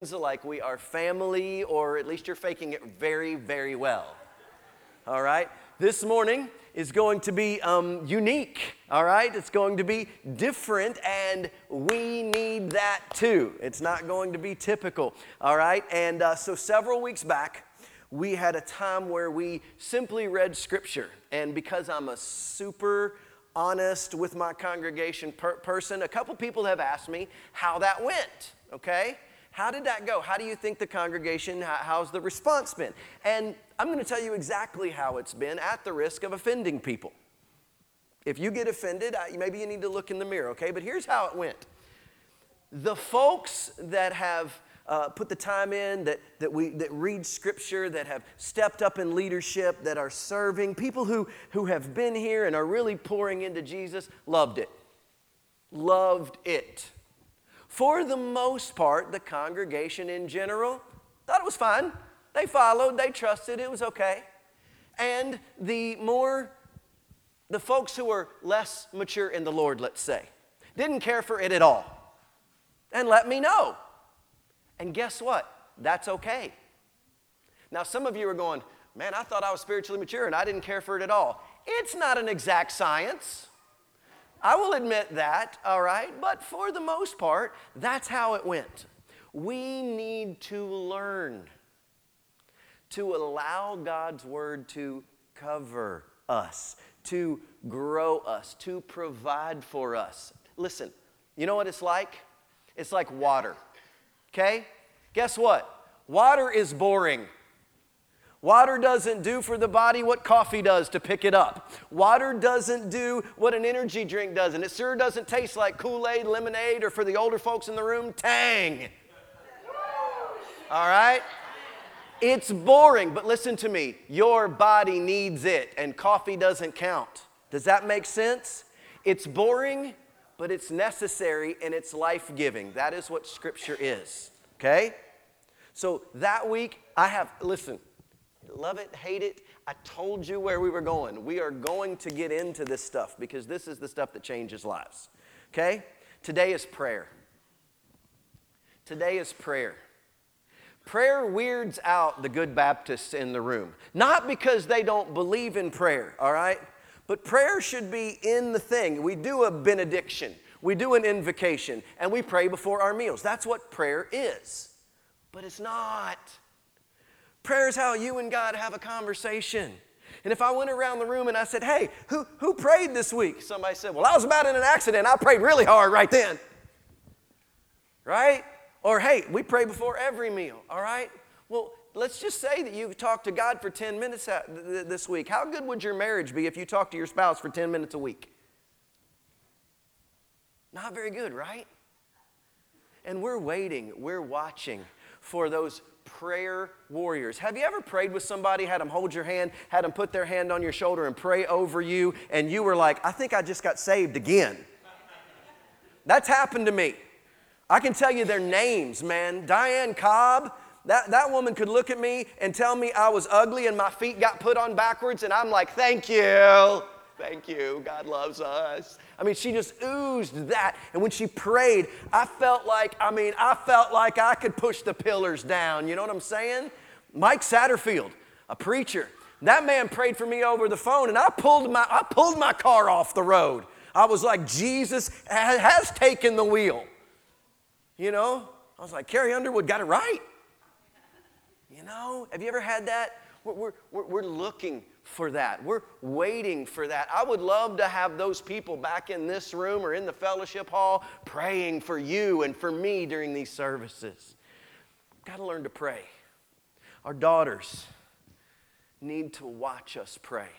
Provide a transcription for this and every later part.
like we are family, or at least you're faking it very, very well. All right? This morning is going to be um, unique. All right? It's going to be different, and we need that too. It's not going to be typical. All right? And uh, so, several weeks back, we had a time where we simply read scripture. And because I'm a super honest with my congregation per- person, a couple people have asked me how that went. Okay? How did that go? How do you think the congregation, how's the response been? And I'm going to tell you exactly how it's been at the risk of offending people. If you get offended, maybe you need to look in the mirror, okay? But here's how it went. The folks that have uh, put the time in, that, that, we, that read scripture, that have stepped up in leadership, that are serving, people who, who have been here and are really pouring into Jesus, loved it. Loved it. For the most part, the congregation in general thought it was fine. They followed, they trusted, it was okay. And the more, the folks who were less mature in the Lord, let's say, didn't care for it at all. And let me know. And guess what? That's okay. Now, some of you are going, man, I thought I was spiritually mature and I didn't care for it at all. It's not an exact science. I will admit that, all right? But for the most part, that's how it went. We need to learn to allow God's word to cover us, to grow us, to provide for us. Listen, you know what it's like? It's like water, okay? Guess what? Water is boring. Water doesn't do for the body what coffee does to pick it up. Water doesn't do what an energy drink does, and it sure doesn't taste like Kool Aid, lemonade, or for the older folks in the room, Tang. All right? It's boring, but listen to me. Your body needs it, and coffee doesn't count. Does that make sense? It's boring, but it's necessary and it's life giving. That is what Scripture is. Okay? So that week, I have, listen, love it, hate it. I told you where we were going. We are going to get into this stuff because this is the stuff that changes lives. Okay? Today is prayer. Today is prayer. Prayer weirds out the good Baptists in the room. Not because they don't believe in prayer, all right? But prayer should be in the thing. We do a benediction, we do an invocation, and we pray before our meals. That's what prayer is. But it's not. Prayer is how you and God have a conversation. And if I went around the room and I said, Hey, who, who prayed this week? Somebody said, Well, I was about in an accident. I prayed really hard right then. Right? Or, Hey, we pray before every meal. All right? Well, let's just say that you talked to God for 10 minutes this week. How good would your marriage be if you talked to your spouse for 10 minutes a week? Not very good, right? And we're waiting, we're watching for those prayer warriors. Have you ever prayed with somebody, had them hold your hand, had them put their hand on your shoulder and pray over you, and you were like, I think I just got saved again? That's happened to me. I can tell you their names, man. Diane Cobb, that, that woman could look at me and tell me I was ugly and my feet got put on backwards, and I'm like, thank you. Thank you. God loves us. I mean, she just oozed that. And when she prayed, I felt like, I mean, I felt like I could push the pillars down. You know what I'm saying? Mike Satterfield, a preacher, that man prayed for me over the phone, and I pulled my, I pulled my car off the road. I was like, Jesus has taken the wheel. You know? I was like, Carrie Underwood got it right. You know? Have you ever had that? We're, we're, we're looking for that. We're waiting for that. I would love to have those people back in this room or in the fellowship hall praying for you and for me during these services. Got to learn to pray. Our daughters need to watch us pray.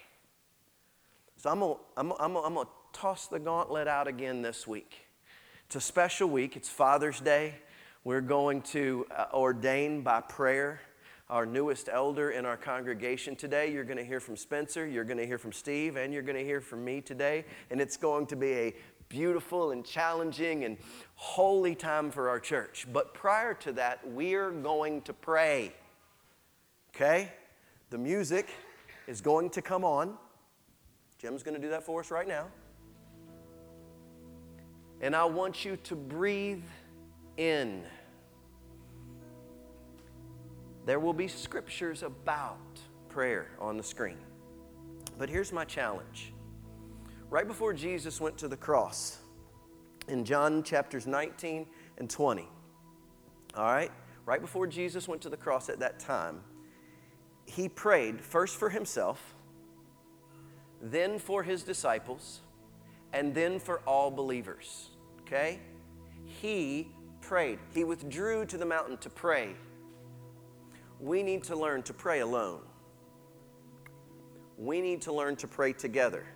So I'm going I'm I'm I'm to toss the gauntlet out again this week. It's a special week, it's Father's Day. We're going to uh, ordain by prayer our newest elder in our congregation today. You're going to hear from Spencer, you're going to hear from Steve, and you're going to hear from me today. And it's going to be a beautiful and challenging and holy time for our church. But prior to that, we're going to pray. Okay? The music is going to come on. Jim's going to do that for us right now. And I want you to breathe in There will be scriptures about prayer on the screen. But here's my challenge. Right before Jesus went to the cross, in John chapters 19 and 20, all right, right before Jesus went to the cross at that time, he prayed first for himself, then for his disciples, and then for all believers. Okay? He prayed. He withdrew to the mountain to pray. We need to learn to pray alone. We need to learn to pray together.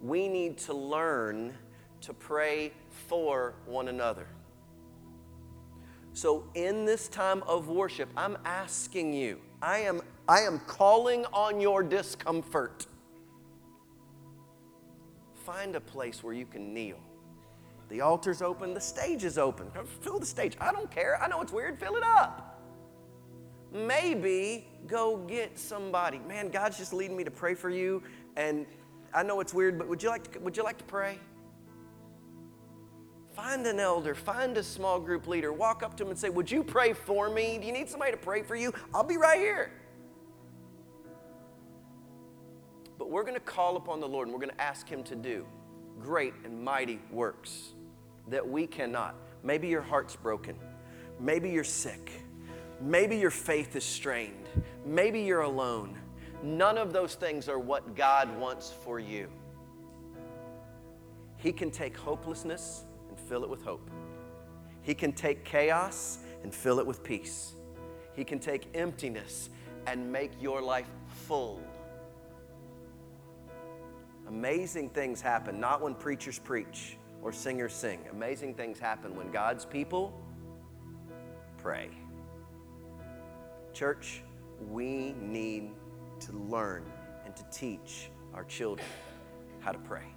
We need to learn to pray for one another. So, in this time of worship, I'm asking you, I am, I am calling on your discomfort. Find a place where you can kneel. The altar's open, the stage is open. Fill the stage. I don't care. I know it's weird. Fill it up. Maybe go get somebody. Man, God's just leading me to pray for you, and I know it's weird, but would you like to, would you like to pray? Find an elder, find a small group leader, walk up to them and say, Would you pray for me? Do you need somebody to pray for you? I'll be right here. But we're going to call upon the Lord and we're going to ask Him to do great and mighty works that we cannot. Maybe your heart's broken. Maybe you're sick. Maybe your faith is strained. Maybe you're alone. None of those things are what God wants for you. He can take hopelessness and fill it with hope. He can take chaos and fill it with peace. He can take emptiness and make your life full. Amazing things happen, not when preachers preach or singers sing. Amazing things happen when God's people pray. Church, we need to learn and to teach our children how to pray.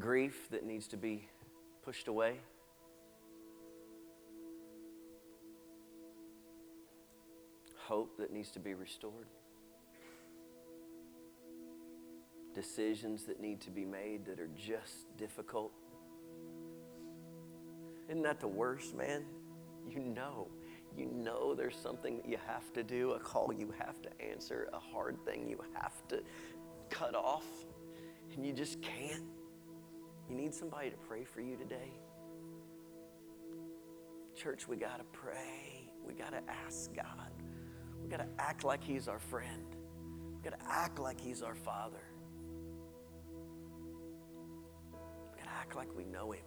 Grief that needs to be pushed away. Hope that needs to be restored. Decisions that need to be made that are just difficult. Isn't that the worst, man? You know, you know there's something that you have to do, a call you have to answer, a hard thing you have to cut off, and you just can't. You need somebody to pray for you today. Church, we got to pray. We got to ask God. We got to act like He's our friend. We got to act like He's our Father. We got to act like we know Him.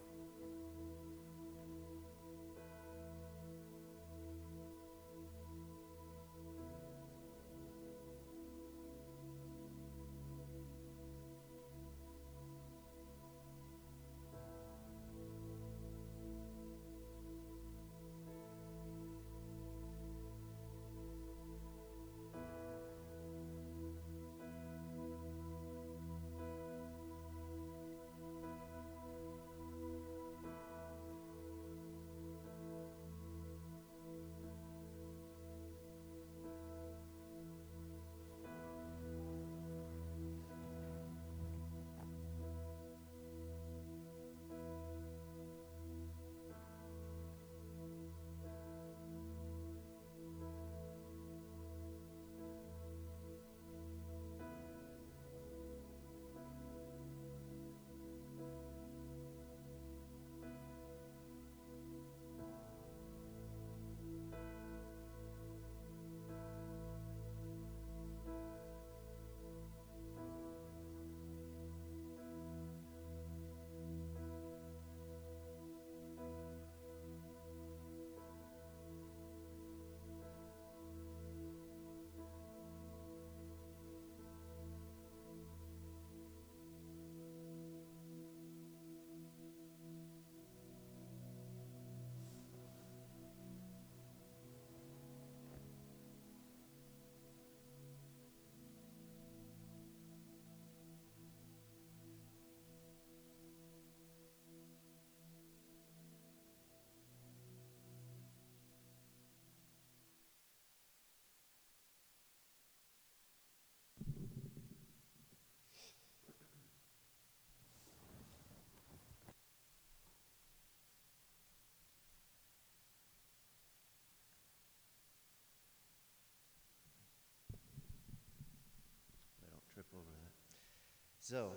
So,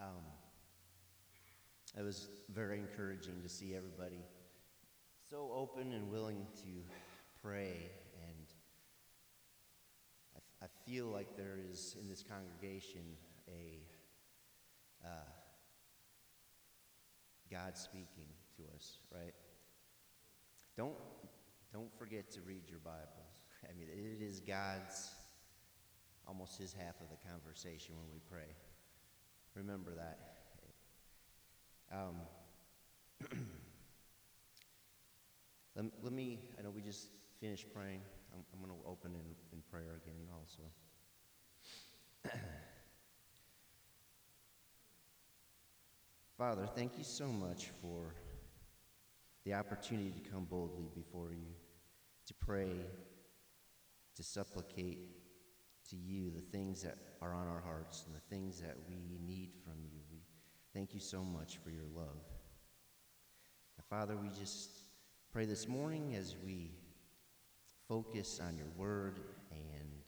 um, it was very encouraging to see everybody so open and willing to pray. And I, feel like there is in this congregation a uh, God speaking to us, right? Don't don't forget to read your Bibles. I mean, it is God's almost his half of the conversation when we pray. Remember that. Um, let, let, me, I know we just finished praying. I'm, I'm going to open in, in prayer again also. Father, thank you so much for the opportunity to come boldly before you, to pray, to supplicate, to you the things that are on our hearts and the things that we need from you. We thank you so much for your love. Now, Father, we just pray this morning as we focus on your word and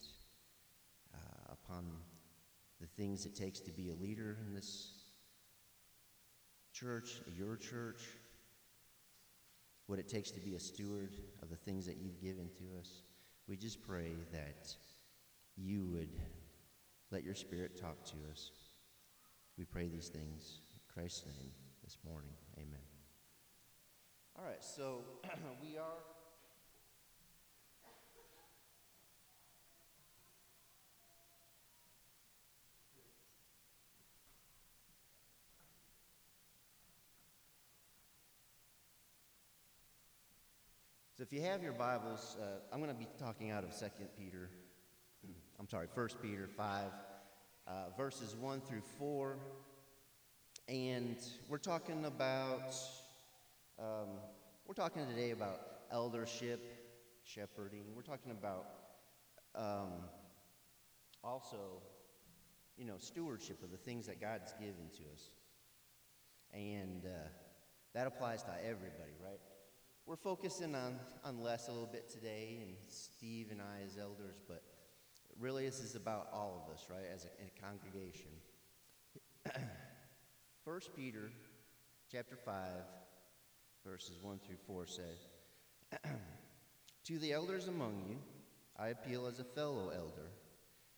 uh, upon the things it takes to be a leader in this church, your church, what it takes to be a steward of the things that you've given to us. We just pray that you would let your spirit talk to us. We pray these things in Christ's name this morning. Amen. All right, so we are. So if you have your Bibles, uh, I'm going to be talking out of 2 Peter I'm sorry, 1 Peter 5, uh, verses 1 through 4. And we're talking about, um, we're talking today about eldership, shepherding. We're talking about um, also, you know, stewardship of the things that God's given to us. And uh, that applies to everybody, right? We're focusing on, on Les a little bit today, and Steve and I as elders, but really this is about all of us, right, as a, a congregation. 1 Peter chapter 5, verses 1 through 4 says, To the elders among you, I appeal as a fellow elder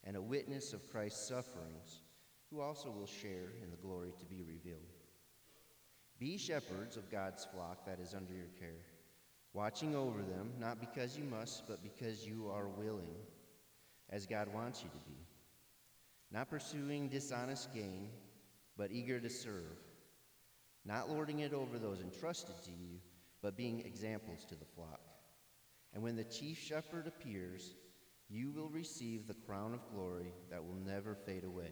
and a witness of Christ's sufferings, who also will share in the glory to be revealed. Be shepherds of God's flock that is under your care, watching over them, not because you must, but because you are willing, as God wants you to be, not pursuing dishonest gain, but eager to serve, not lording it over those entrusted to you, but being examples to the flock. And when the chief shepherd appears, you will receive the crown of glory that will never fade away.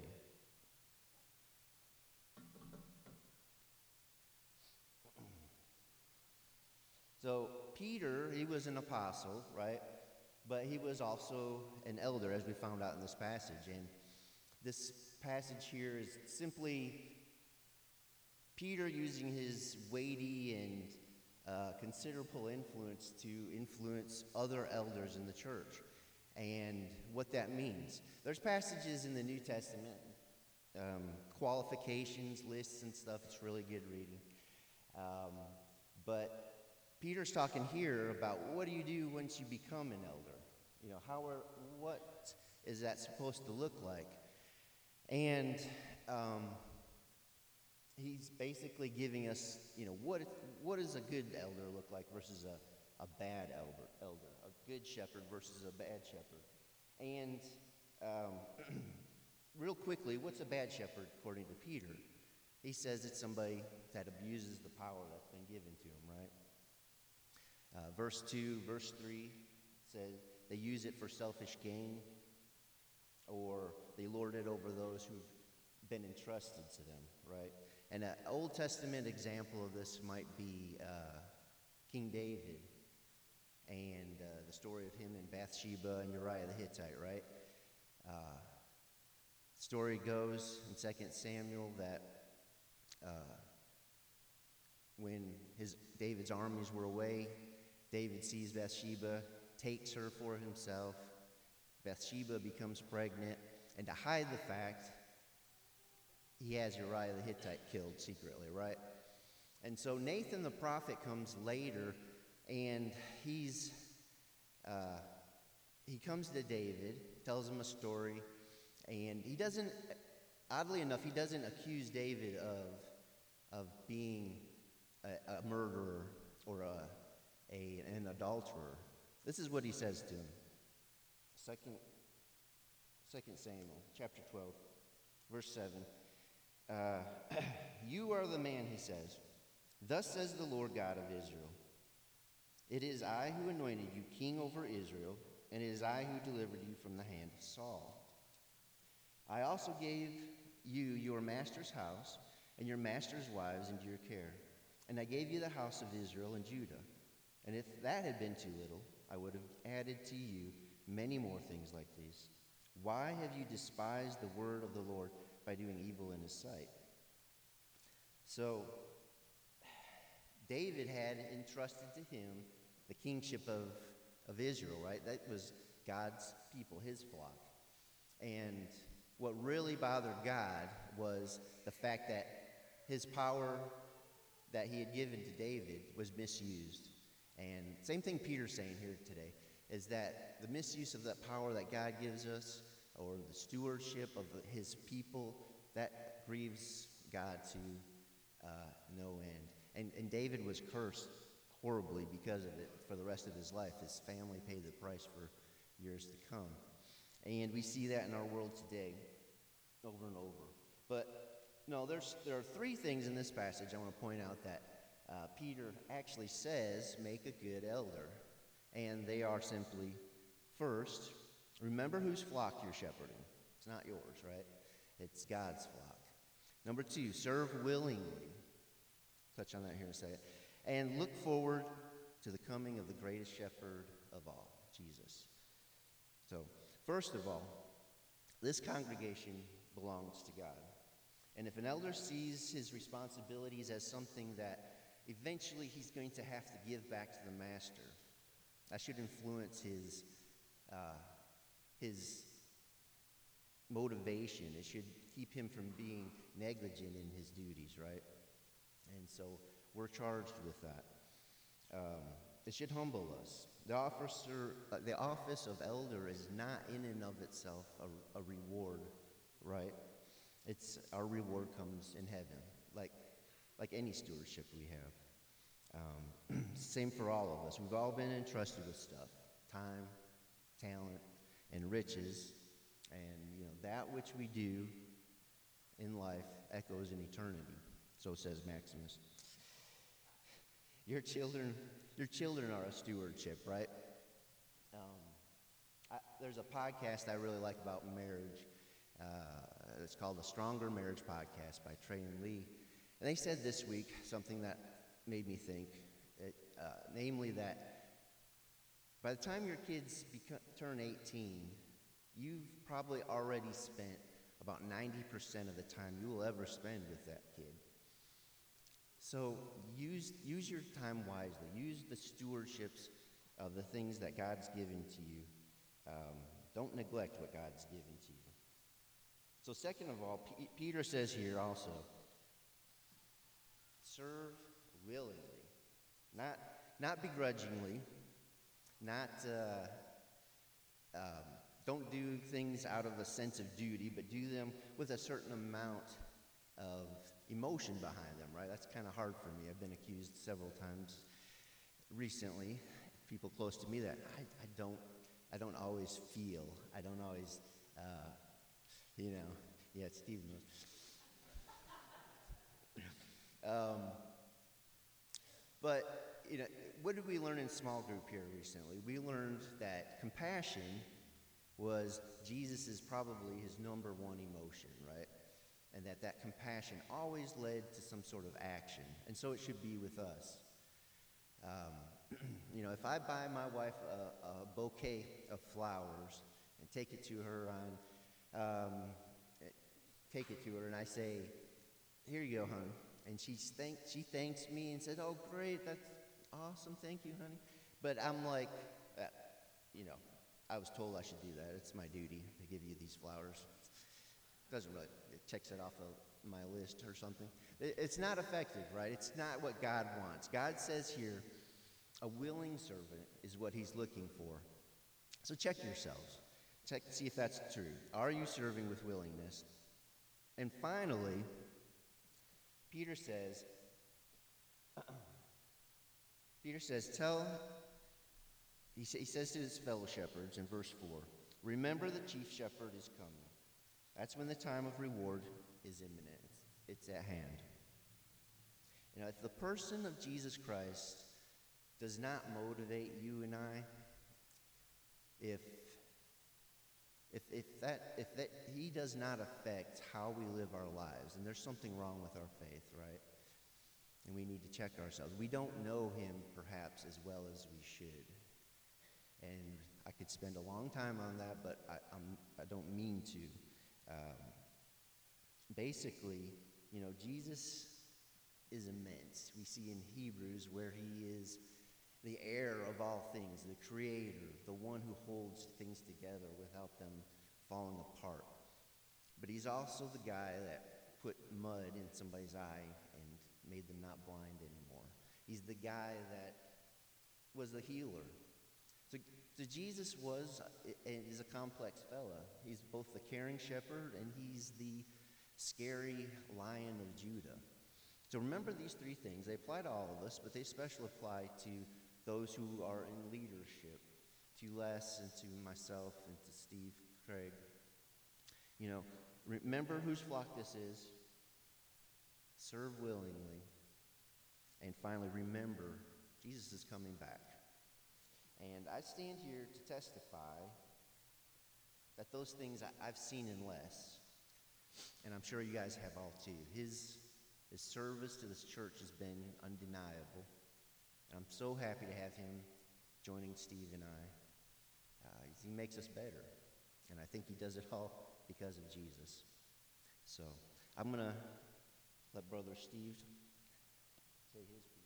So, Peter, he was an apostle, right? But he was also an elder, as we found out in this passage. And this passage here is simply Peter using his weighty and uh, considerable influence to influence other elders in the church and what that means. There's passages in the New Testament, um, qualifications, lists, and stuff. It's really good reading. Um, but Peter's talking here about what do you do once you become an elder? You know, how are, what is that supposed to look like? And um, he's basically giving us, you know, what, what does a good elder look like versus a, a bad elder, elder, a good shepherd versus a bad shepherd. And um, real quickly, what's a bad shepherd according to Peter? He says it's somebody that abuses the power that's been given to him, right? Uh, verse 2, verse 3 says they use it for selfish gain or they lord it over those who've been entrusted to them, right? And an Old Testament example of this might be uh, King David and uh, the story of him and Bathsheba and Uriah the Hittite, right? Uh, story goes in 2 Samuel that uh, when his David's armies were away, David sees Bathsheba, takes her for himself. Bathsheba becomes pregnant, and to hide the fact, he has Uriah the Hittite killed secretly, right? And so Nathan the prophet comes later, and he's uh, he comes to David, tells him a story, and he doesn't. Oddly enough, he doesn't accuse David of of being a, a murderer or a a, an adulterer. This is what he says to him. Second, Second Samuel chapter 12, verse 7. Uh, you are the man, he says. Thus says the Lord God of Israel It is I who anointed you king over Israel, and it is I who delivered you from the hand of Saul. I also gave you your master's house and your master's wives into your care, and I gave you the house of Israel and Judah. And if that had been too little, I would have added to you many more things like these. Why have you despised the word of the Lord by doing evil in his sight? So, David had entrusted to him the kingship of, of Israel, right? That was God's people, his flock. And what really bothered God was the fact that his power that he had given to David was misused. And same thing Peter's saying here today is that the misuse of that power that God gives us or the stewardship of his people, that grieves God to uh, no end. And, and David was cursed horribly because of it for the rest of his life. His family paid the price for years to come. And we see that in our world today over and over. But no, there's, there are three things in this passage I want to point out that uh, Peter actually says, make a good elder. And they are simply, first, remember whose flock you're shepherding. It's not yours, right? It's God's flock. Number two, serve willingly. Touch on that here in a second. And look forward to the coming of the greatest shepherd of all, Jesus. So, first of all, this congregation belongs to God. And if an elder sees his responsibilities as something that eventually he's going to have to give back to the master, that should influence his, uh, his motivation. It should keep him from being negligent in his duties, right? And so we're charged with that. Um, it should humble us. The, officer, uh, the office of elder is not in and of itself a, a reward, right? It's our reward comes in heaven, like any stewardship we have. Um, same for all of us. We've all been entrusted with stuff: time, talent, and riches, and you know that which we do in life echoes in eternity. So says Maximus. Your children, your children are a stewardship, right? Um, I, there's a podcast I really like about marriage. Uh, it's called the Stronger Marriage Podcast by Trey and Lee. And they said this week something that made me think, it, uh, namely that by the time your kids become, turn 18, you've probably already spent about 90% of the time you will ever spend with that kid. So use, use your time wisely. Use the stewardships of the things that God's given to you. Um, don't neglect what God's given to you. So, second of all, P- Peter says here also serve willingly, not, not begrudgingly, not, uh, um, don't do things out of a sense of duty, but do them with a certain amount of emotion behind them, right? That's kind of hard for me. I've been accused several times recently, people close to me, that I, I don't, I don't always feel, I don't always, uh, you know, yeah, Steve knows. Um, but, you know, what did we learn in small group here recently? We learned that compassion was Jesus' probably his number one emotion, right? And that that compassion always led to some sort of action. And so it should be with us. Um, you know, if I buy my wife a, a, bouquet of flowers and take it to her on um, take it to her and I say, Here you go, hon. And she, thank, she thanks me and says, Oh, great, that's awesome, thank you, honey. But I'm like, uh, you know, I was told I should do that. It's my duty to give you these flowers. Doesn't really, it checks it off of my list or something. It, it's not effective, right? It's not what God wants. God says here, a willing servant is what he's looking for. So check yourselves. Check see if that's true. Are you serving with willingness? And finally, Peter says, Peter says, tell, he, he says to his fellow shepherds in verse 4, remember the chief shepherd is coming. That's when the time of reward is imminent, it's, it's at hand. You know, if the person of Jesus Christ does not motivate you and I, if if, if, that, if that, he does not affect how we live our lives, and there's something wrong with our faith, right? And we need to check ourselves. We don't know him perhaps as well as we should. And I could spend a long time on that, but I, I'm, I do not mean to. Um, basically, you know, Jesus is immense. We see in Hebrews where he is the heir of all things, the creator, the one who holds things together without them falling apart. But he's also the guy that put mud in somebody's eye and made them not blind anymore. He's the guy that was the healer. So, so Jesus was and is a complex fella. He's both the caring shepherd and he's the scary lion of Judah. So remember these three things. They apply to all of us, but they especially apply to those who are in leadership, to Les and to myself and to Steve Craig. You know, remember whose flock this is, serve willingly, and finally remember Jesus is coming back. And I stand here to testify that those things I've seen in Les. and I'm sure you guys have all too. His, his service to this church has been undeniable, I'm so happy to have him joining Steve and I. Uh, he makes us better, and I think he does it all because of Jesus. So I'm going to let Brother Steve say his piece.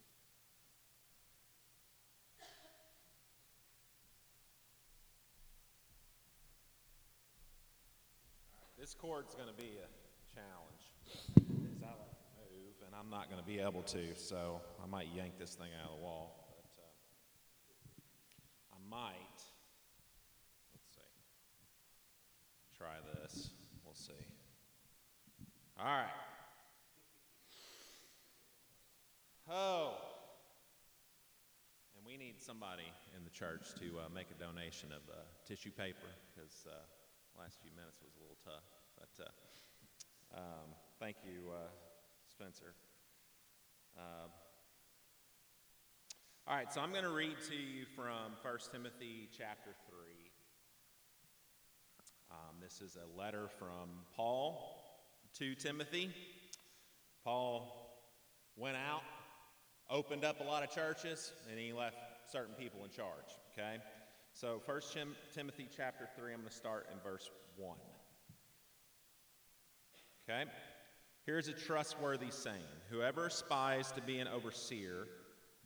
This cord's going to be a challenge as I like to move, and I'm not going to be able to, so I might yank this thing out of the wall. But uh, I might. Let's see. Try this. We'll see. All right. Oh. And we need somebody in the church to uh, make a donation of uh, tissue paper because. Uh, last few minutes was a little tough. But uh, um, thank you, uh, Spencer. Uh, all right, so I'm going to read to you from 1 Timothy chapter 3. Um, this is a letter from Paul to Timothy. Paul went out, opened up a lot of churches, and he left certain people in charge, okay? So 1 Tim- Timothy chapter 3, I'm going to start in verse 1. Okay? Here's a trustworthy saying Whoever aspires to be an overseer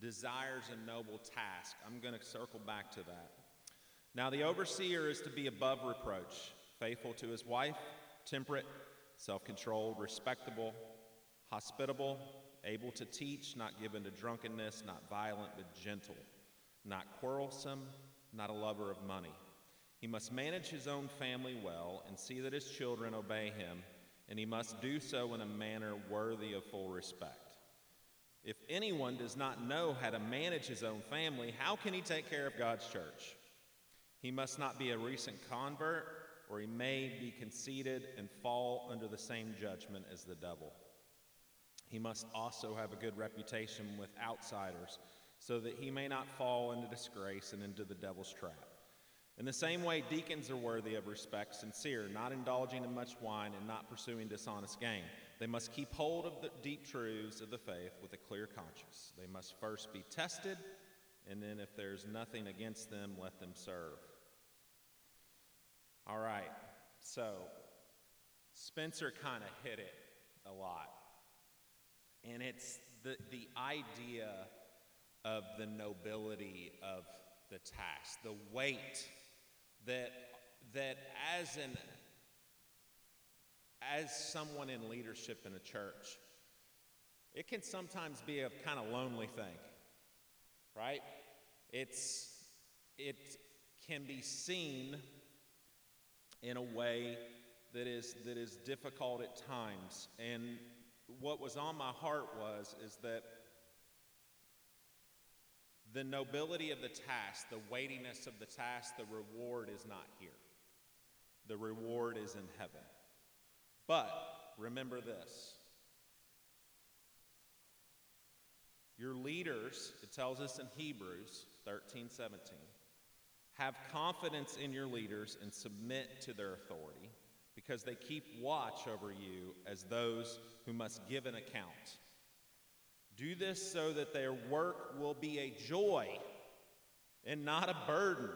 desires a noble task. I'm going to circle back to that. Now, the overseer is to be above reproach, faithful to his wife, temperate, self controlled, respectable, hospitable, able to teach, not given to drunkenness, not violent, but gentle, not quarrelsome not a lover of money. He must manage his own family well and see that his children obey him, and he must do so in a manner worthy of full respect. If anyone does not know how to manage his own family, how can he take care of God's church? He must not be a recent convert, or he may be conceited and fall under the same judgment as the devil. He must also have a good reputation with outsiders so that he may not fall into disgrace and into the devil's trap. In the same way, deacons are worthy of respect, sincere, not indulging in much wine, and not pursuing dishonest gain. They must keep hold of the deep truths of the faith with a clear conscience. They must first be tested, and then, if there's nothing against them, let them serve. All right, so Spencer kind of hit it a lot. And it's the, the idea of the nobility of the task, the weight that, that as, an, as someone in leadership in a church, it can sometimes be a kind of lonely thing, right? It's, it can be seen in a way that is, that is difficult at times. And what was on my heart was, is that the nobility of the task, the weightiness of the task, the reward is not here. The reward is in heaven. But remember this your leaders, it tells us in Hebrews 13 17, have confidence in your leaders and submit to their authority because they keep watch over you as those who must give an account. Do this so that their work will be a joy and not a burden.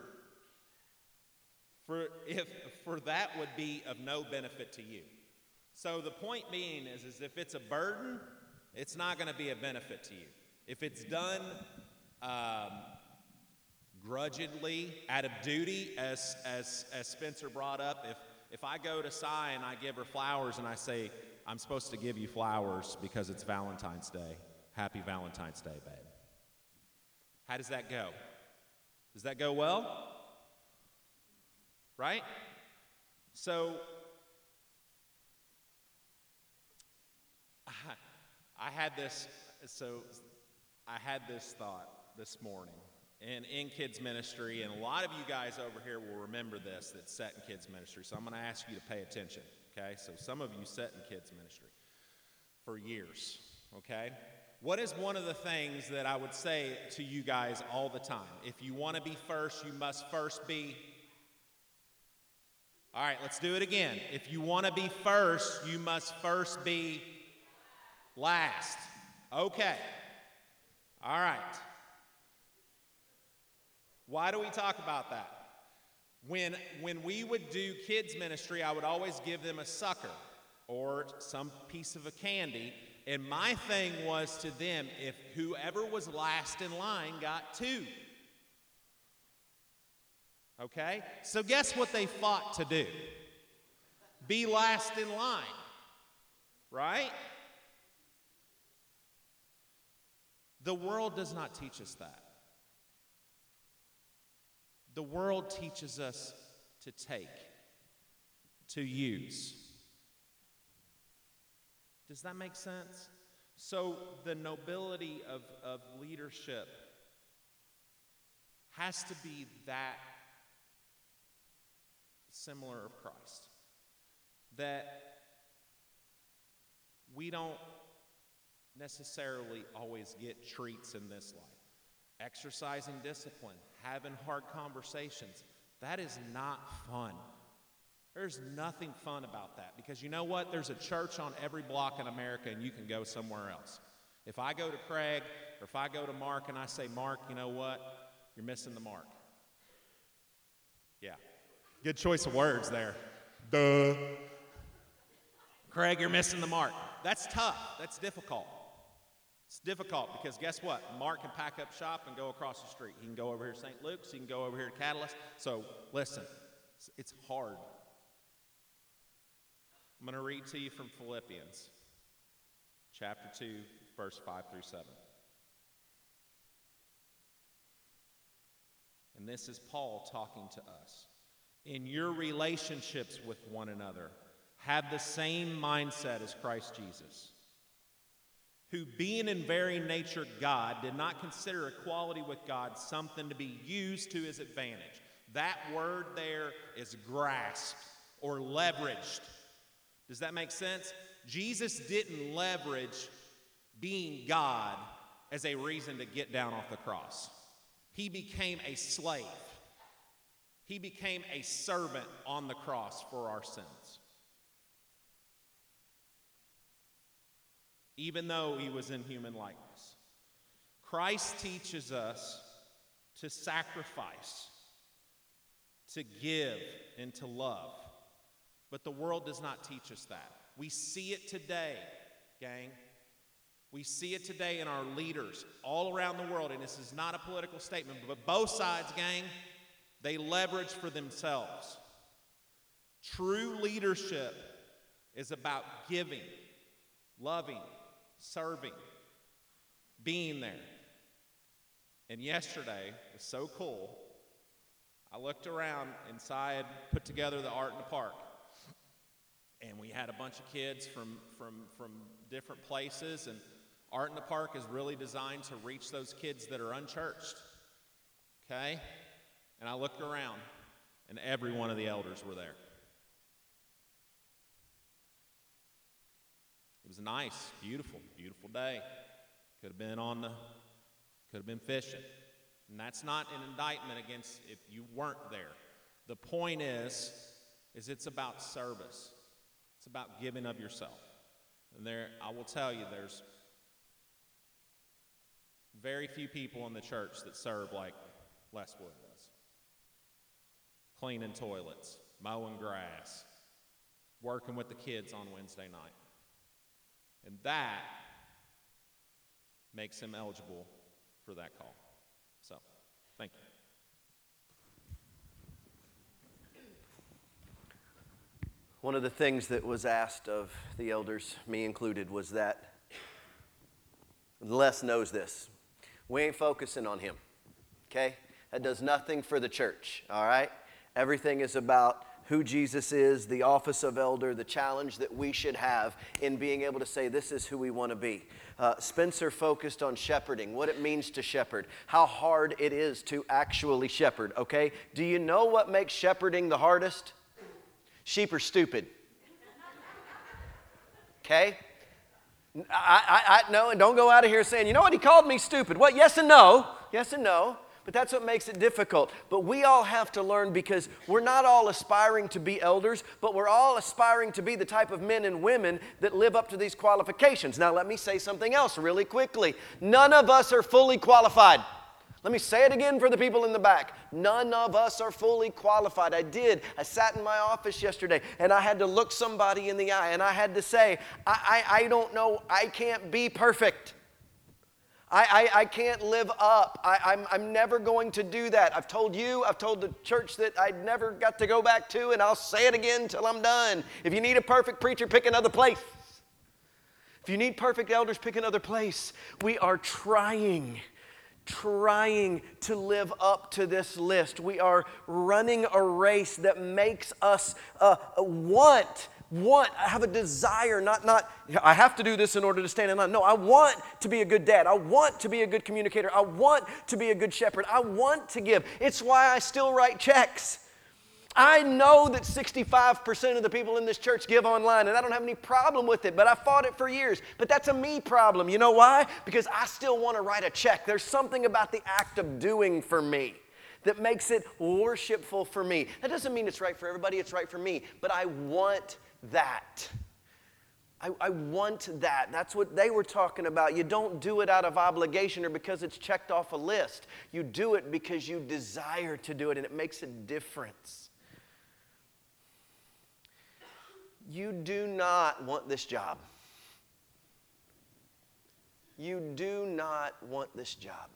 For if for that would be of no benefit to you. So the point being is, is if it's a burden, it's not going to be a benefit to you. If it's done um, grudgingly, out of duty, as, as, as Spencer brought up, if, if I go to Cy and I give her flowers and I say, I'm supposed to give you flowers because it's Valentine's Day, Happy Valentine's Day, babe. How does that go? Does that go well? Right? So, I had this, so I had this thought this morning. And in kids ministry, and a lot of you guys over here will remember this that's set in kids ministry. So I'm going to ask you to pay attention, okay? So some of you set in kids ministry for years, okay? What is one of the things that I would say to you guys all the time? If you want to be first, you must first be. All right, let's do it again. If you want to be first, you must first be last. Okay. All right. Why do we talk about that? When, when we would do kids' ministry, I would always give them a sucker or some piece of a candy. And my thing was to them if whoever was last in line got two. Okay? So, guess what they fought to do? Be last in line. Right? The world does not teach us that. The world teaches us to take, to use. Does that make sense? So, the nobility of, of leadership has to be that similar of Christ. That we don't necessarily always get treats in this life. Exercising discipline, having hard conversations, that is not fun. There's nothing fun about that because you know what? There's a church on every block in America and you can go somewhere else. If I go to Craig or if I go to Mark and I say, Mark, you know what? You're missing the mark. Yeah. Good choice of words there. Duh. Craig, you're missing the mark. That's tough. That's difficult. It's difficult because guess what? Mark can pack up shop and go across the street. He can go over here to St. Luke's. He can go over here to Catalyst. So listen, it's hard. I'm going to read to you from Philippians chapter 2, verse 5 through 7. And this is Paul talking to us. In your relationships with one another, have the same mindset as Christ Jesus, who, being in very nature God, did not consider equality with God something to be used to his advantage. That word there is grasped or leveraged. Does that make sense? Jesus didn't leverage being God as a reason to get down off the cross. He became a slave. He became a servant on the cross for our sins. Even though he was in human likeness. Christ teaches us to sacrifice, to give, and to love. But the world does not teach us that. We see it today, gang. We see it today in our leaders all around the world, and this is not a political statement, but both sides, gang, they leverage for themselves. True leadership is about giving, loving, serving, being there. And yesterday was so cool. I looked around inside, put together the art in the park and we had a bunch of kids from, from, from different places and art in the park is really designed to reach those kids that are unchurched okay? And i looked around and every one of the elders were there. It was a nice beautiful beautiful day. Could have been on the could have been fishing. And that's not an indictment against if you weren't there. The point is is it's about service it's about giving of yourself. And there, I will tell you, there's very few people in the church that serve like Les Wood does cleaning toilets, mowing grass, working with the kids on Wednesday night. And that makes him eligible for that call. So, thank you. One of the things that was asked of the elders, me included, was that Les knows this. We ain't focusing on him, okay? That does nothing for the church, all right? Everything is about who Jesus is, the office of elder, the challenge that we should have in being able to say, This is who we want to be. Uh, Spencer focused on shepherding, what it means to shepherd, how hard it is to actually shepherd, okay? Do you know what makes shepherding the hardest? Sheep are stupid. Okay? I, I, I, no, and don't go out of here saying, you know what, he called me stupid. What? Yes and no. Yes and no. But that's what makes it difficult. But we all have to learn because we're not all aspiring to be elders, but we're all aspiring to be the type of men and women that live up to these qualifications. Now, let me say something else really quickly. None of us are fully qualified. Let me say it again for the people in the back. None of us are fully qualified. I did. I sat in my office yesterday and I had to look somebody in the eye and I had to say, I, I, I don't know, I can't be perfect. I, I, I can't live up. I, I'm, I'm never going to do that. I've told you, I've told the church that I never got to go back to, and I'll say it again until I'm done. If you need a perfect preacher, pick another place. If you need perfect elders, pick another place. We are trying trying to live up to this list. We are running a race that makes us uh, want want, I have a desire, not, not, I have to do this in order to stand in line. No, I want to be a good dad. I want to be a good communicator. I want to be a good shepherd. I want to give. It's why I still write checks. I know that 65% of the people in this church give online, and I don't have any problem with it, but I fought it for years. But that's a me problem. You know why? Because I still want to write a check. There's something about the act of doing for me that makes it worshipful for me. That doesn't mean it's right for everybody, it's right for me, but I want that. I, I, want that. That's what they were talking about. You don't do it out of obligation or because it's checked off a list. You do it because you desire to do it and it makes a difference. You do not want this job. You do not want this job.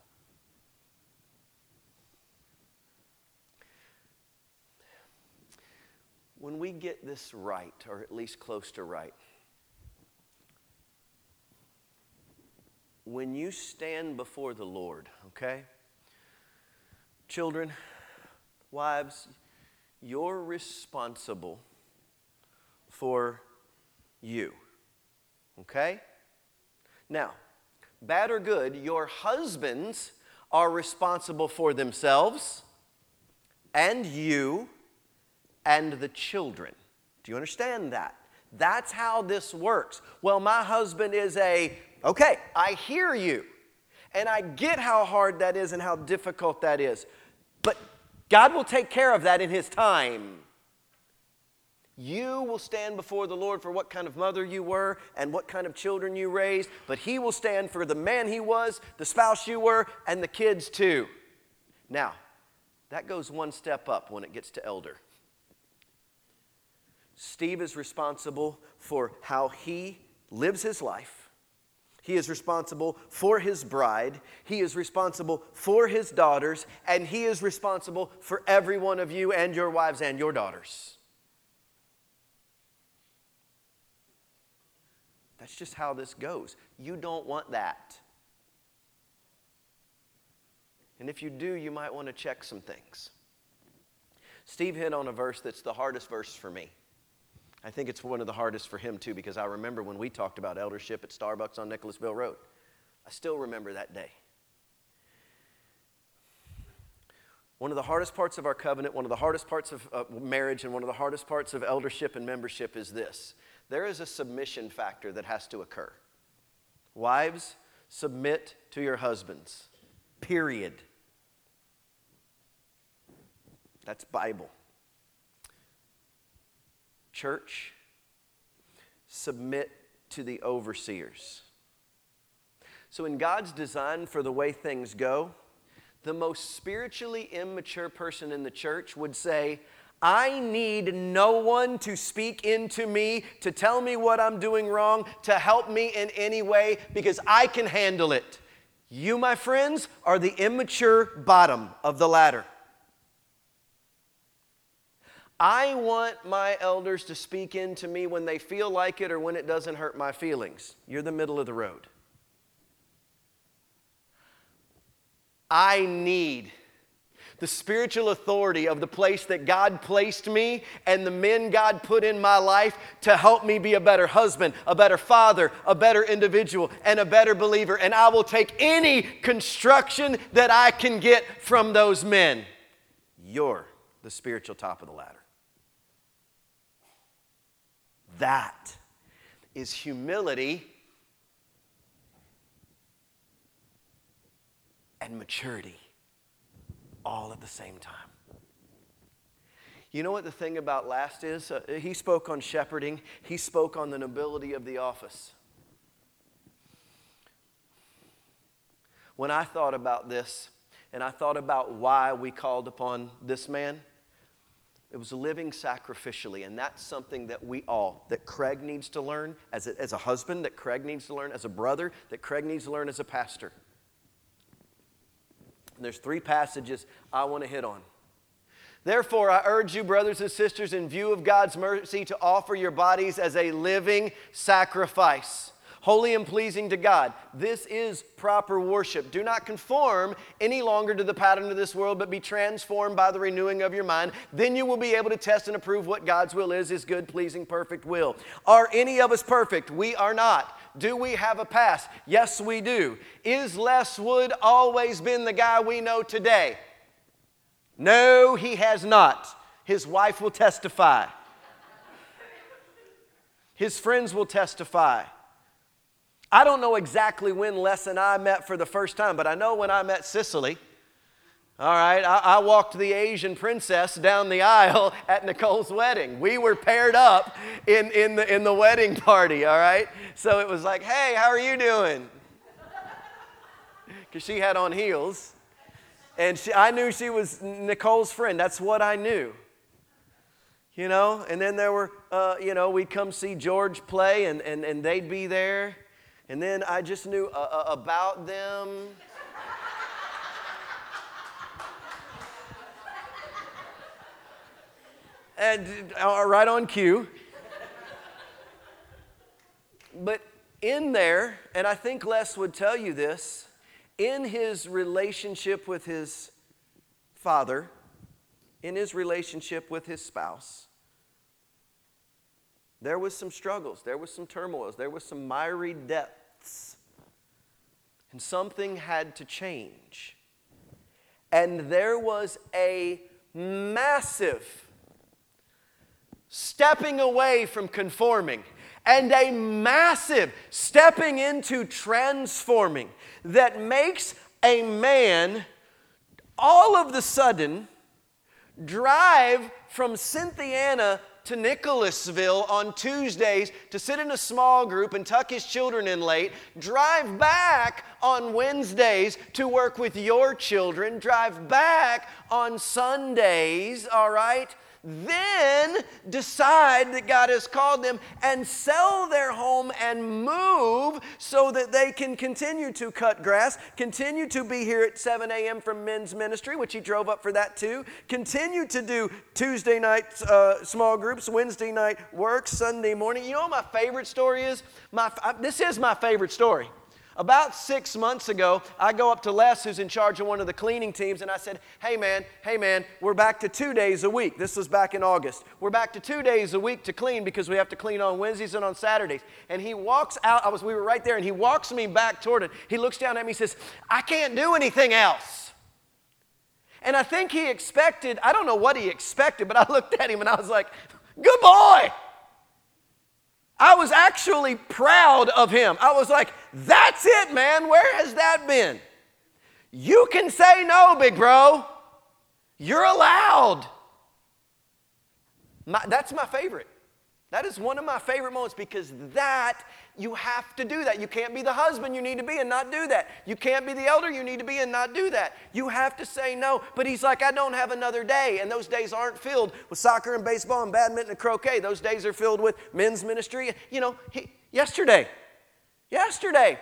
when we get this right, or at least close to right, when you stand before the Lord, okay? Children, wives, you're responsible for you, okay? Now, bad or good, your husbands are responsible for themselves and you and the children. Do you understand that? That's how this works. Well, my husband is a, okay, I hear you. And I get how hard that is and how difficult that is. But God will take care of that in His time. You will stand before the Lord for what kind of mother you were and what kind of children you raised, but He will stand for the man he was, the spouse you were, and the kids too. Now, that goes one step up when it gets to elder. Steve is responsible for how he lives his life. He is responsible for his bride. He is responsible for his daughters. And he is responsible for every one of you and your wives and your daughters. That's just how this goes. You don't want that. And if you do, you might want to check some things. Steve hit on a verse that's the hardest verse for me. I think it's one of the hardest for him too, because I remember when we talked about eldership at Starbucks on Nicholasville Road. I still remember that day. One of the hardest parts of our covenant, one of the hardest parts of uh, marriage, and one of the hardest parts of eldership and membership is this there is a submission factor that has to occur. Wives, submit to your husbands, period. That's Bible. Church, submit to the overseers. So, in God's design for the way things go, the most spiritually immature person in the church would say, I need no one to speak into me, to tell me what I'm doing wrong, to help me in any way, because I can handle it. You, my friends, are the immature bottom of the ladder. I want my elders to speak into me when they feel like it or when it doesn't hurt my feelings. You're the middle of the road. I need the spiritual authority of the place that God placed me and the men God put in my life to help me be a better husband, a better father, a better individual, and a better believer. And I will take any construction that I can get from those men. You're the spiritual top of the ladder. That is humility and maturity. All at the same time. You know what the thing about last is? Uh, he spoke on shepherding, he spoke on the nobility of the office. When I thought about this, and I thought about why we called upon this man, it was living sacrificially, and that's something that we all, that Craig needs to learn as a, as a husband, that Craig needs to learn as a brother, that Craig needs to learn as a pastor. And there's three passages I want to hit on. Therefore, I urge you, brothers and sisters, in view of God's mercy, to offer your bodies as a living sacrifice holy and pleasing to God. This is proper worship. Do not conform any longer to the pattern of this world, but be transformed by the renewing of your mind. Then you will be able to test and approve what God's will is, his good, pleasing, perfect will. Are any of us perfect? We are not. Do we have a past? Yes, we do. Is Les Wood always been the guy we know today? No, he has not. His wife will testify. His friends will testify. I don't know exactly when Les and I met for the first time, but I know when I met Cicely. All right, I, I, walked the Asian princess down the aisle at Nicole's wedding. We were paired up in, in, the, in the wedding party, all right? So it was like, hey, how are you doing? Because she had on heels. And she, I knew she was Nicole's friend. That's what I knew. You know, and then there were, uh, you know, we'd come see George play and, and, and they'd be there. And then I just knew uh, uh, about them. and uh, right on cue. But in there, and I think Les would tell you this, in his relationship with his father, in his relationship with his spouse, there was some struggles, there was some turmoils, there was some miry depth and something had to change. And there was a massive stepping away from conforming and a massive stepping into transforming that makes a man all of the sudden drive from Cynthiana to Nicholasville on Tuesdays to sit in a small group and tuck his children in late, drive back on Wednesdays to work with your children, drive back on Sundays, all right? Then decide that God has called them and sell their home and move so that they can continue to cut grass, continue to be here at 7 a.m. from men's ministry, which he drove up for that too, continue to do Tuesday night uh, small groups, Wednesday night work, Sunday morning. You know what my favorite story is? My, this is my favorite story. About six months ago, I go up to Les, who's in charge of one of the cleaning teams, and I said, Hey man, hey man, we're back to two days a week. This was back in August. We're back to two days a week to clean because we have to clean on Wednesdays and on Saturdays. And he walks out, I was, we were right there, and he walks me back toward it. He looks down at me and says, I can't do anything else. And I think he expected, I don't know what he expected, but I looked at him and I was like, Good boy. I was actually proud of him. I was like, that's it, man. Where has that been? You can say no, big bro. You're allowed. My, that's my favorite. That is one of my favorite moments because that, you have to do that. You can't be the husband you need to be and not do that. You can't be the elder you need to be and not do that. You have to say no. But he's like, I don't have another day. And those days aren't filled with soccer and baseball and badminton and croquet. Those days are filled with men's ministry. You know, he, yesterday, Yesterday,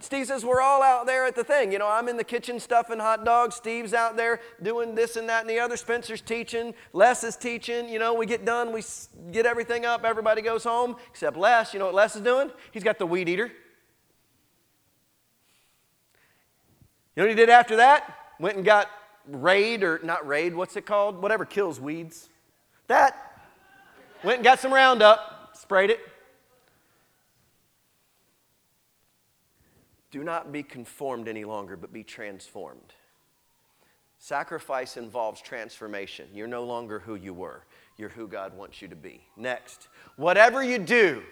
Steve says, We're all out there at the thing. You know, I'm in the kitchen stuffing hot dogs. Steve's out there doing this and that and the other. Spencer's teaching. Les is teaching. You know, we get done, we get everything up, everybody goes home, except Les. You know what Les is doing? He's got the weed eater. You know what he did after that? Went and got Raid, or not Raid, what's it called? Whatever kills weeds. That. Went and got some Roundup, sprayed it. Do not be conformed any longer, but be transformed. Sacrifice involves transformation. You're no longer who you were, you're who God wants you to be. Next, whatever you do,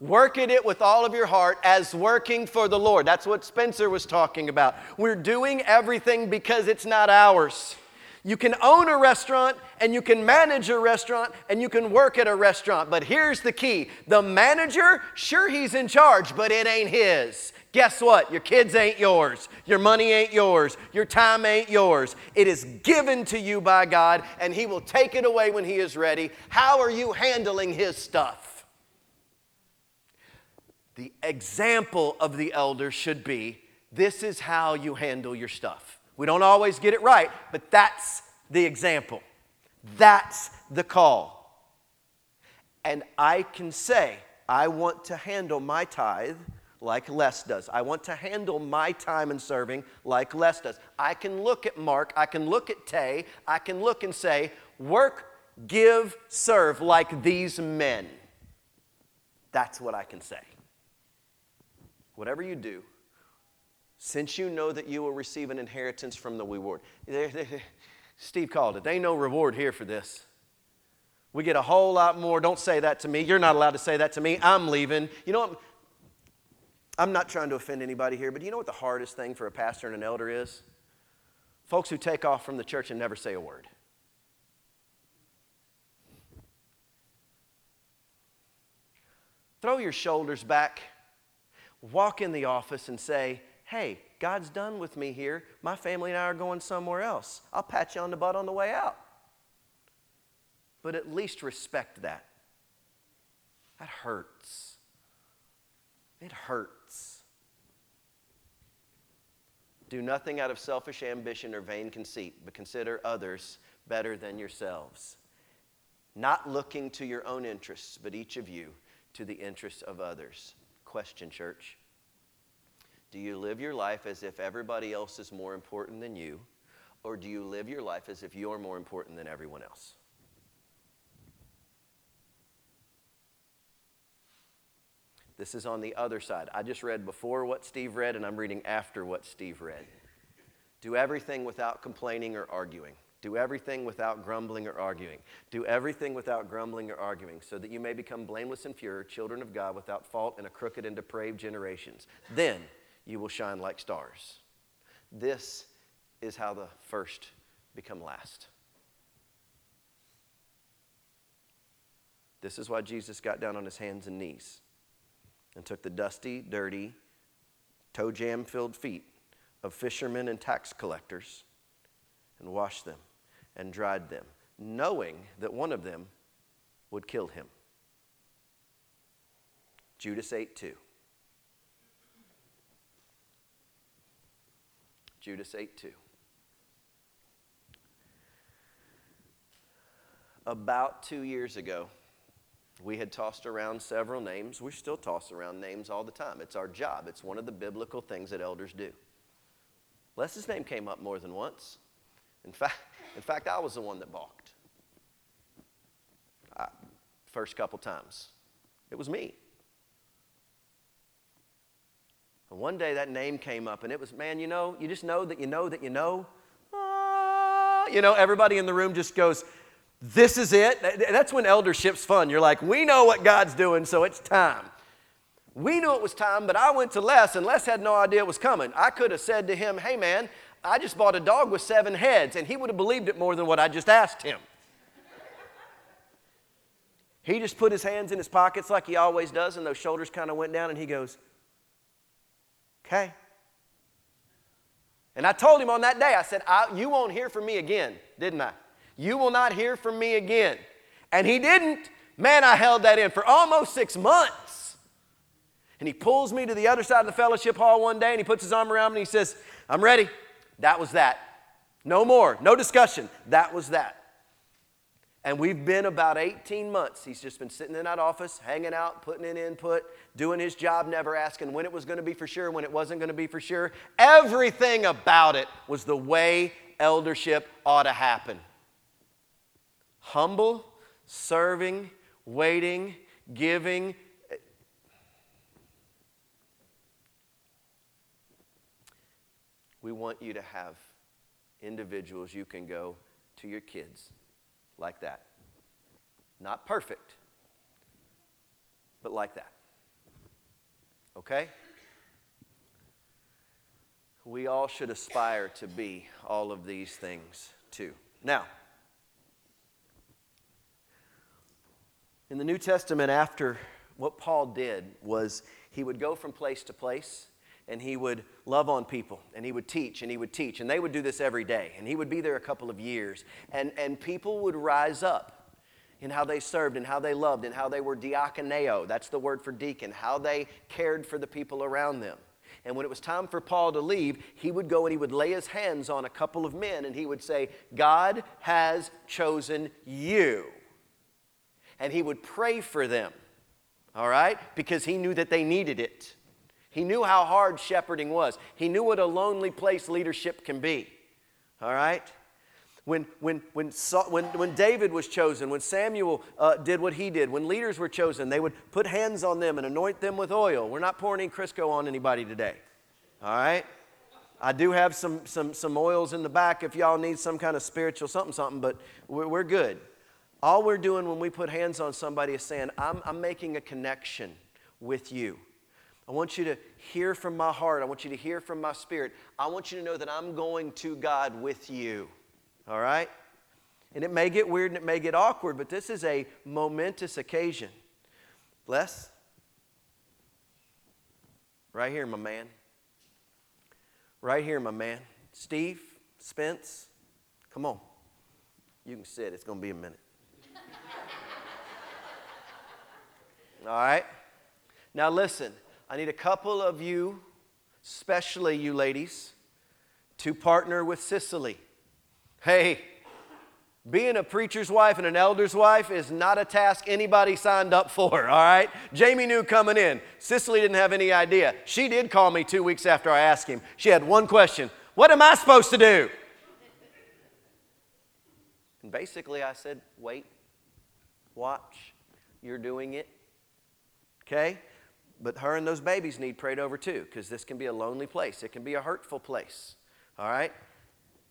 Work at it with all of your heart as working for the Lord. That's what Spencer was talking about. We're doing everything because it's not ours. You can own a restaurant and you can manage a restaurant and you can work at a restaurant. But here's the key the manager, sure, he's in charge, but it ain't his. Guess what? Your kids ain't yours. Your money ain't yours. Your time ain't yours. It is given to you by God and He will take it away when He is ready. How are you handling His stuff? the example of the elder should be this is how you handle your stuff. We don't always get it right, but that's the example. That's the call. And I can say, I want to handle my tithe like Les does. I want to handle my time in serving like Les does. I can look at Mark, I can look at Tay, I can look and say, work, give, serve like these men. That's what I can say whatever you do, since you know that you will receive an inheritance from the reward. Steve called it. There ain't no reward here for this. We get a whole lot more. Don't say that to me. You're not allowed to say that to me. I'm leaving. You know what? I'm not trying to offend anybody here, but do you know what the hardest thing for a pastor and an elder is? Folks who take off from the church and never say a word. Throw your shoulders back walk in the office and say, Hey, God's done with me here. My family and I are going somewhere else. I'll pat you on the butt on the way out. But at least respect that. That hurts. It hurts. Do nothing out of selfish ambition or vain conceit, but consider others better than yourselves. Not looking to your own interests, but each of you to the interests of others. Question, church. Do you live your life as if everybody else is more important than you, or do you live your life as if you're more important than everyone else? This is on the other side. I just read before what Steve read, and I'm reading after what Steve read. Do everything without complaining or arguing. Do everything without grumbling or arguing. Do everything without grumbling or arguing, so that you may become blameless and pure, children of God without fault in a crooked and depraved generations. Then you will shine like stars. This is how the first become last. This is why Jesus got down on his hands and knees and took the dusty, dirty, toe jam filled feet of fishermen and tax collectors and washed them and dried them, knowing that one of them would kill him. Judas 8 2. Judas 8 2. About two years ago, we had tossed around several names. We still toss around names all the time. It's our job, it's one of the biblical things that elders do. Les's name came up more than once. In fact, in fact, I was the one that balked. I, first couple times. It was me. And one day that name came up, and it was, man, you know, you just know that you know that you know. Ah, you know, everybody in the room just goes, this is it. That's when eldership's fun. You're like, we know what God's doing, so it's time. We knew it was time, but I went to Les, and Les had no idea it was coming. I could have said to him, hey, man, I just bought a dog with seven heads, and he would have believed it more than what I just asked him. he just put his hands in his pockets like he always does, and those shoulders kind of went down, and he goes, Okay. And I told him on that day, I said, I, You won't hear from me again, didn't I? You will not hear from me again. And he didn't. Man, I held that in for almost six months. And he pulls me to the other side of the fellowship hall one day and he puts his arm around me and he says, I'm ready. That was that. No more, no discussion. That was that. And we've been about 18 months. He's just been sitting in that office, hanging out, putting in input, doing his job, never asking when it was going to be for sure, when it wasn't going to be for sure. Everything about it was the way eldership ought to happen humble, serving, waiting, giving. We want you to have individuals you can go to your kids like that. Not perfect, but like that. Okay? We all should aspire to be all of these things too. Now, in the New Testament, after what Paul did was he would go from place to place and he would love on people and he would teach and he would teach and they would do this every day and he would be there a couple of years and, and people would rise up in how they served and how they loved and how they were diakoneo that's the word for deacon how they cared for the people around them. And when it was time for paul to leave he would go and he would lay his hands on a couple of men and he would say god has chosen you and he would pray for them all right because he knew that they needed it he knew how hard shepherding was. He knew what a lonely place leadership can be. All right? When, when, when, when, when David was chosen, when Samuel uh, did what he did, when leaders were chosen, they would put hands on them and anoint them with oil. We're not pouring any Crisco on anybody today. All right? I do have some, some, some oils in the back if y'all need some kind of spiritual something, something, but we're, we're good. All we're doing when we put hands on somebody is saying, I'm, I'm making a connection with you. I want you to hear from my heart. I want you to hear from my spirit. I want you to know that I'm going to God with you. All right? And it may get weird and it may get awkward, but this is a momentous occasion. Les? Right here, my man. Right here, my man. Steve, Spence, come on. You can sit, it's going to be a minute. All right? Now, listen. I need a couple of you, especially you ladies, to partner with Cicely. Hey, being a preacher's wife and an elder's wife is not a task anybody signed up for, all right? Jamie knew coming in. Cicely didn't have any idea. She did call me two weeks after I asked him. She had one question What am I supposed to do? And basically, I said, Wait, watch, you're doing it. Okay? But her and those babies need prayed over too, because this can be a lonely place. It can be a hurtful place. All right?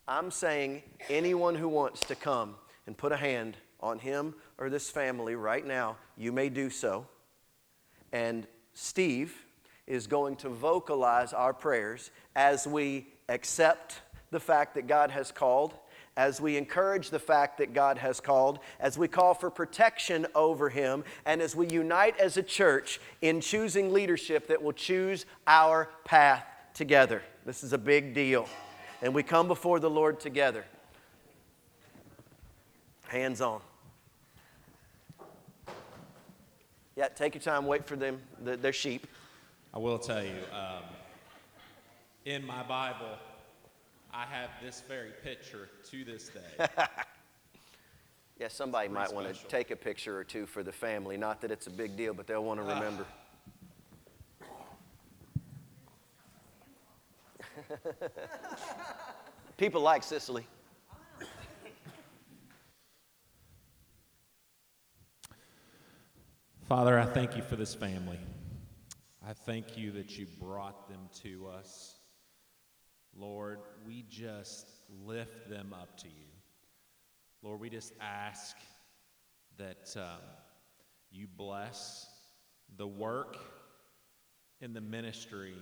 I'm saying anyone who wants to come and put a hand on him or this family right now, you may do so. And Steve is going to vocalize our prayers as we accept the fact that God has called as we encourage the fact that God has called, as we call for protection over him, and as we unite as a church in choosing leadership that will choose our path together. This is a big deal. And we come before the Lord together. Hands on. Yeah, take your time, wait for them, they're sheep. I will tell you, um, in my Bible, I have this very picture to this day. yeah, somebody might want to take a picture or two for the family. Not that it's a big deal, but they'll want to ah. remember. People like Cicely. Father, I thank you for this family. I thank you that you brought them to us. Lord, we just lift them up to you. Lord, we just ask that um, you bless the work and the ministry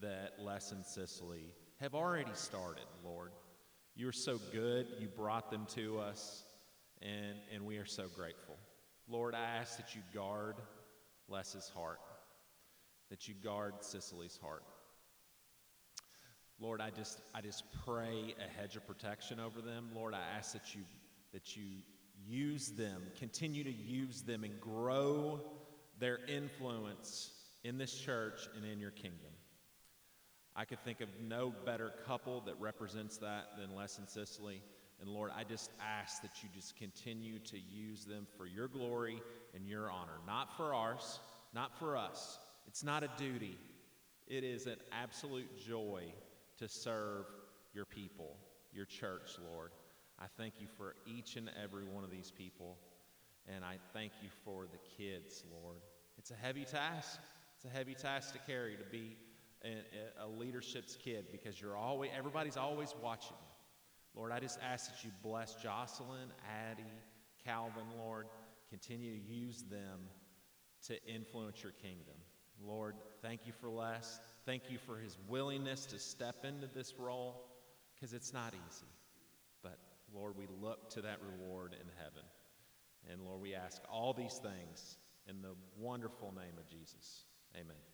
that Les and Cicely have already started, Lord. You're so good. You brought them to us, and, and we are so grateful. Lord, I ask that you guard Les's heart, that you guard Cicely's heart. Lord, I just I just pray a hedge of protection over them. Lord, I ask that you that you use them, continue to use them and grow their influence in this church and in your kingdom. I could think of no better couple that represents that than Les and Cicely. And Lord, I just ask that you just continue to use them for your glory and your honor, not for ours, not for us. It's not a duty, it is an absolute joy to serve your people, your church, Lord. I thank you for each and every one of these people, and I thank you for the kids, Lord. It's a heavy task. It's a heavy task to carry to be a, a leadership's kid because you're always everybody's always watching. Lord, I just ask that you bless Jocelyn, Addie, Calvin, Lord. Continue to use them to influence your kingdom. Lord, Thank you for Les. Thank you for his willingness to step into this role because it's not easy. But Lord, we look to that reward in heaven. And Lord, we ask all these things in the wonderful name of Jesus. Amen.